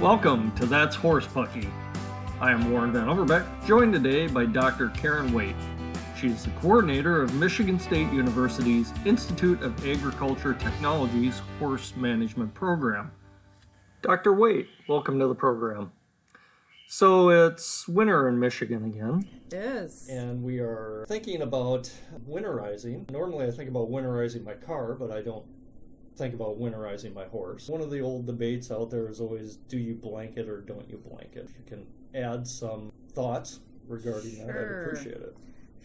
Welcome to That's Horse Pucky. I am Warren Van Overbeck, joined today by Dr. Karen Waite. She is the coordinator of Michigan State University's Institute of Agriculture Technologies Horse Management Program. Dr. Waite, welcome to the program. So it's winter in Michigan again. It is. and we are thinking about winterizing. Normally, I think about winterizing my car, but I don't think about winterizing my horse. One of the old debates out there is always do you blanket or don't you blanket? If you can add some thoughts regarding that, I'd Sure. appreciate it.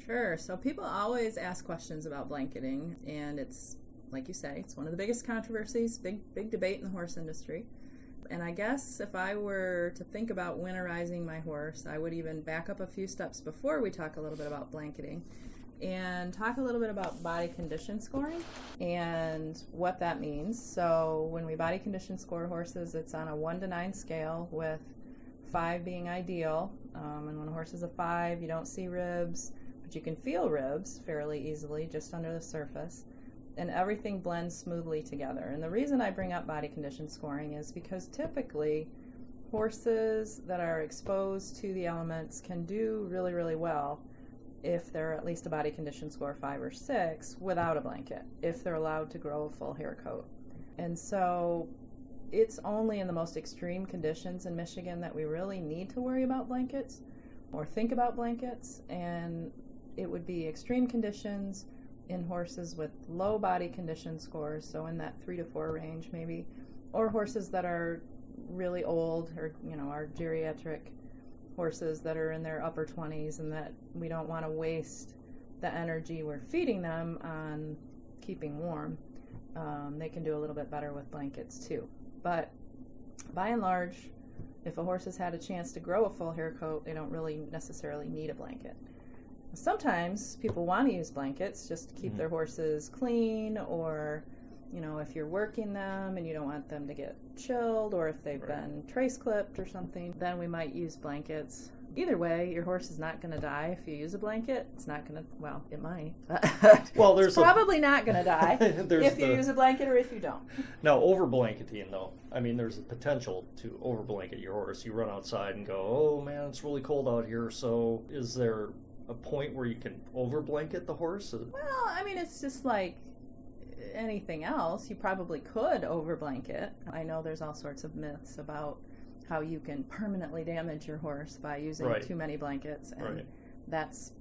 Sure. So people always ask questions about blanketing, and it's like you say, it's one of the biggest controversies, big big debate in the horse industry. And I guess if I were to think about winterizing my horse, I would even back up a few steps before we talk a little bit about blanketing and talk a little bit about body condition scoring and what that means. So, when we body condition score horses, it's on a 1 to 9 scale with 5 being ideal. Um, and when a horse is a 5, you don't see ribs, but you can feel ribs fairly easily just under the surface. And everything blends smoothly together. And the reason I bring up body condition scoring is because typically horses that are exposed to the elements can do really, really well if they're at least a body condition score five or six without a blanket, if they're allowed to grow a full hair coat. And so it's only in the most extreme conditions in Michigan that we really need to worry about blankets or think about blankets. And it would be extreme conditions in horses with low body condition scores, so in that three to four range maybe, or horses that are really old or, you know, are geriatric horses that are in their upper 20s and that we don't want to waste the energy we're feeding them on keeping warm. Um, they can do a little bit better with blankets too. But by and large, if a horse has had a chance to grow a full hair coat, they don't really necessarily need a blanket. Sometimes people want to use blankets just to keep Mhm. their horses clean or you know, if you're working them and you don't want them to get chilled, or if they've Right. been trace clipped or something, then we might use blankets. Either way, your horse is not going to die if you use a blanket. It's not going to, well, it might. Well, there's it's a- probably not going to die if you the- use a blanket or if you don't. Now, over blanketing, though, I mean, there's a potential to over blanket your horse. You run outside and go, oh man, it's really cold out here. So, is there a point where you can over blanket the horse? Well, I mean, it's just like anything else. You probably could over blanket. I know there's all sorts of myths about how you can permanently damage your horse by using Right. too many blankets, and Right. that's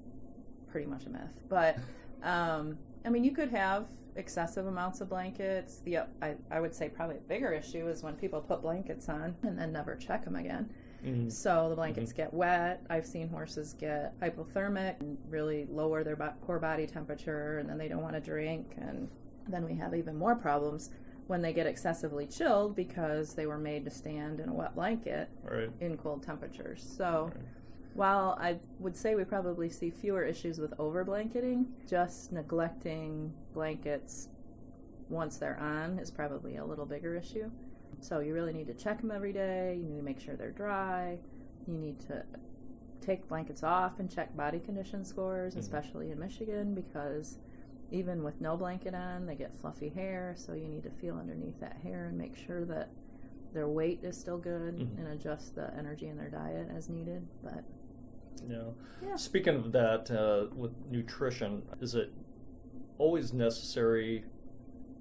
pretty much a myth. But um, I mean, you could have excessive amounts of blankets. The I, I would say probably a bigger issue is when people put blankets on and then never check them again. Mhm. So the blankets get wet. I've seen horses get hypothermic and really lower their bo- core body temperature, and then they don't want to drink. And then we have even more problems when they get excessively chilled because they were made to stand in a wet blanket Right. in cold temperatures. So Right. while I would say we probably see fewer issues with over blanketing, just neglecting blankets once they're on is probably a little bigger issue. So you really need to check them every day. You need to make sure they're dry. You need to take blankets off and check body condition scores, Mhm. especially in Michigan, because even with no blanket on, they get fluffy hair. So you need to feel underneath that hair and make sure that their weight is still good Mhm. and adjust the energy in their diet as needed. But Yeah. Yeah. Speaking of that, uh, with nutrition, is it always necessary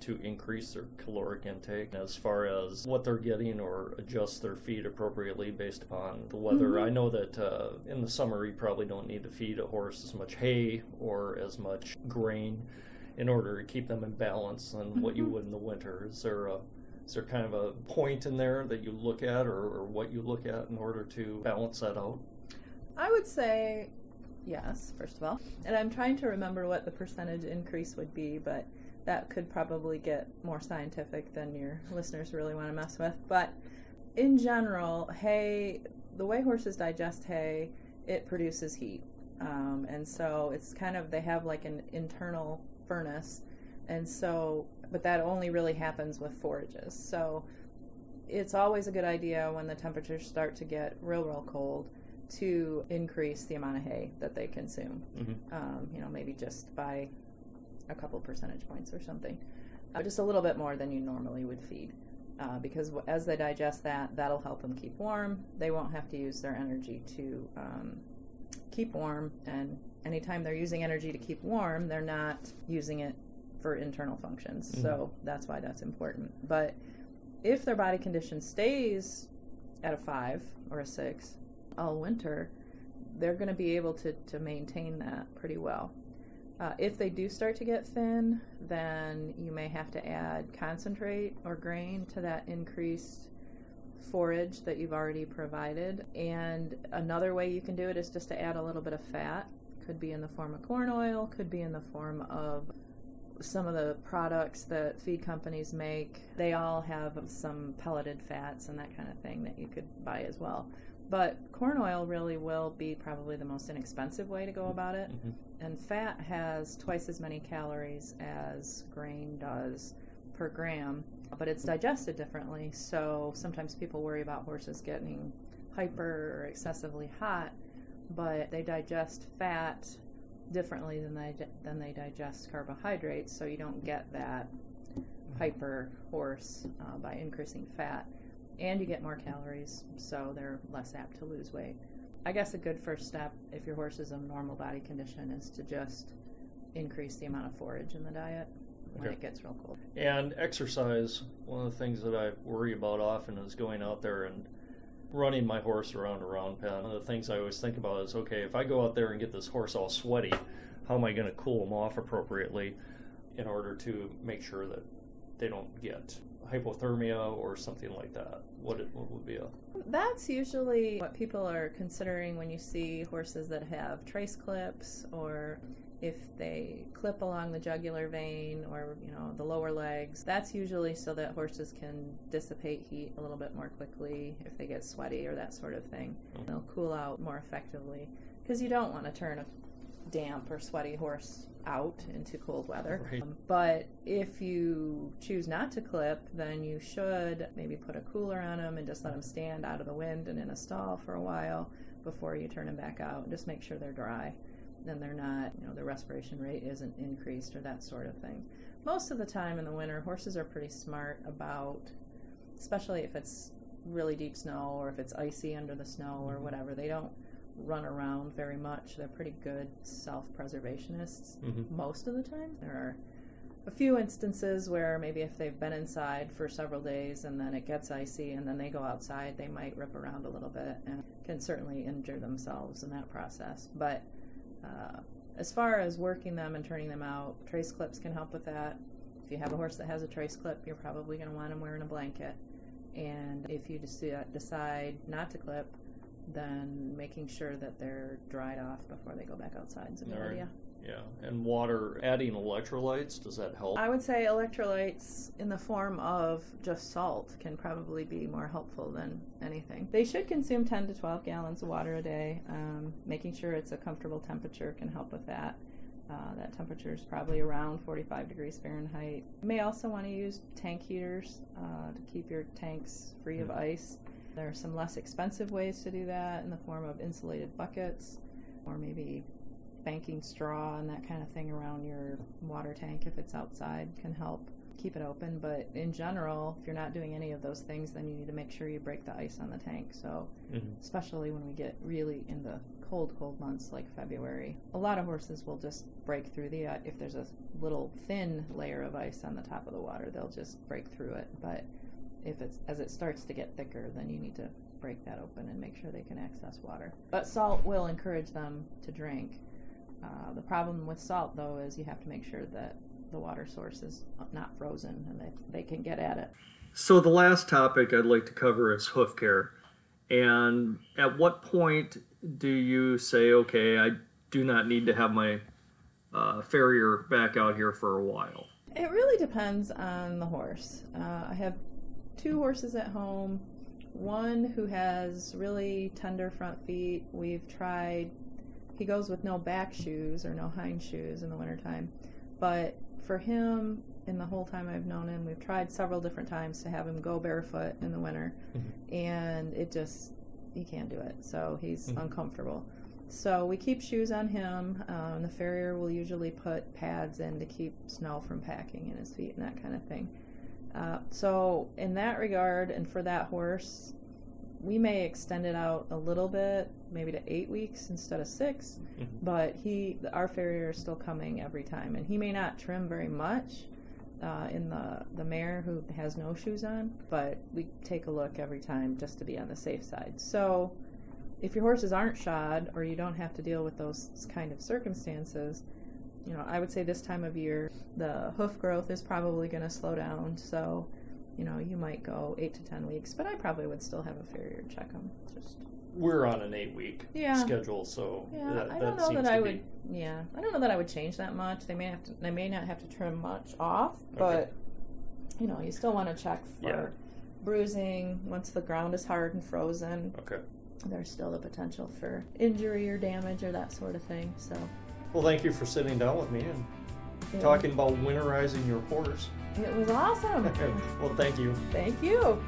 to increase their caloric intake as far as what they're getting or adjust their feed appropriately based upon the weather? Mhm. I know that uh, in the summer you probably don't need to feed a horse as much hay or as much grain in order to keep them in balance than what you Mhm. would in the winter. Is there a is there kind of a point in there that you look at or, or what you look at in order to balance that out? I would say yes, first of all. And I'm trying to remember what the percentage increase would be, but that could probably get more scientific than your listeners really want to mess with. But in general, hay, the way horses digest hay, it produces heat. Um, and so it's kind of, they have like an internal furnace. And so, but that only really happens with forages. So it's always a good idea when the temperatures start to get real, real cold to increase the amount of hay that they consume. Mhm. Um, you know, maybe just by a couple percentage points or something, uh, just a little bit more than you normally would feed. Uh, because w- as they digest that, that'll help them keep warm. They won't have to use their energy to um, keep warm. And anytime they're using energy to keep warm, they're not using it for internal functions. Mhm. So that's why that's important. But if their body condition stays at a five or a six all winter, they're going to be able to, to maintain that pretty well. Uh, if they do start to get thin, then you may have to add concentrate or grain to that increased forage that you've already provided. And another way you can do it is just to add a little bit of fat. Could be in the form of corn oil, could be in the form of some of the products that feed companies make. They all have some pelleted fats and that kind of thing that you could buy as well. But corn oil really will be probably the most inexpensive way to go about it. Mhm. And fat has twice as many calories as grain does per gram, but it's digested differently. So sometimes people worry about horses getting hyper or excessively hot, but they digest fat differently than they than they digest carbohydrates. So you don't get that hyper horse uh, by increasing fat, and you get more calories, so they're less apt to lose weight. I guess a good first step, if your horse is in normal body condition, is to just increase the amount of forage in the diet when Okay. it gets real cold. And exercise, one of the things that I worry about often is going out there and running my horse around a round pen. One of the things I always think about is okay, if I go out there and get this horse all sweaty, how am I going to cool him off appropriately in order to make sure that they don't get hypothermia or something like that? What, it, what would be a. That's usually what people are considering when you see horses that have trace clips or if they clip along the jugular vein or you know the lower legs that's usually so that horses can dissipate heat a little bit more quickly if they get sweaty or that sort of thing they'll cool out more effectively because you don't want to turn a damp or sweaty horse out into cold weather Right. Um, but if you choose not to clip, then you should maybe put a cooler on them and just let them stand out of the wind and in a stall for a while before you turn them back out. Just make sure they're dry. Then they're not, you know, the respiration rate isn't increased or that sort of thing. Most of the time in the winter, horses are pretty smart about, especially if it's really deep snow or if it's icy under the snow or whatever. They don't run around very much. They're pretty good self preservationists Mhm. most of the time. There are a few instances where maybe if they've been inside for several days and then it gets icy and then they go outside, they might rip around a little bit and can certainly injure themselves in that process. But uh, as far as working them and turning them out, trace clips can help with that. If you have a horse that has a trace clip, you're probably going to want them wearing a blanket. And if you deci- decide not to clip, then making sure that they're dried off before they go back outside is a good All right. idea. Yeah. And water, adding electrolytes, does that help? I would say electrolytes in the form of just salt can probably be more helpful than anything. They should consume 10 to 12 gallons of water a day. Um, making sure it's a comfortable temperature can help with that. Uh, that temperature is probably around 45 degrees Fahrenheit. You may also want to use tank heaters uh, to keep your tanks free of Mhm. ice. There are some less expensive ways to do that in the form of insulated buckets or maybe banking straw and that kind of thing around your water tank if it's outside can help keep it open. But in general, if you're not doing any of those things, then you need to make sure you break the ice on the tank. So, Mhm. especially when we get really in the cold, cold months like February, a lot of horses will just break through the, uh, if there's a little thin layer of ice on the top of the water, they'll just break through it. But if it's as it starts to get thicker, then you need to break that open and make sure they can access water. But salt will encourage them to drink. Uh, the problem with salt, though, is you have to make sure that the water source is not frozen and that they can get at it. So the last topic I'd like to cover is hoof care. And at what point do you say, okay, I do not need to have my uh, farrier back out here for a while? It really depends on the horse. Uh, I have two horses at home. One who has really tender front feet. We've tried, he goes with no back shoes or no hind shoes in the wintertime. But for him, in the whole time I've known him, we've tried several different times to have him go barefoot in the winter. And it just, he can't do it. So he's Mhm. uncomfortable. So we keep shoes on him. Um, the farrier will usually put pads in to keep snow from packing in his feet and that kind of thing. Uh, so, in that regard, and for that horse, we may extend it out a little bit, maybe to eight weeks instead of 6 Mhm. But he, our farrier is still coming every time, and he may not trim very much uh, in the the mare who has no shoes on, but we take a look every time just to be on the safe side. So, if your horses aren't shod or you don't have to deal with those kind of circumstances, you know, I would say this time of year the hoof growth is probably going to slow down. So, you know, you might go eight to ten weeks, but I probably would still have a farrier check them. Just We're on an eight week Yeah. schedule, so yeah, that, I don't know that I would. be Yeah, I don't know that I would change that much. They may have to. They may not have to trim much off, Okay. but you know, you still want to check for Yeah. bruising once the ground is hard and frozen. okay. There's still the potential for injury or damage or that sort of thing. So, Well, thank you for sitting down with me and yeah. talking about winterizing your horse. It was awesome. well, thank you. Thank you.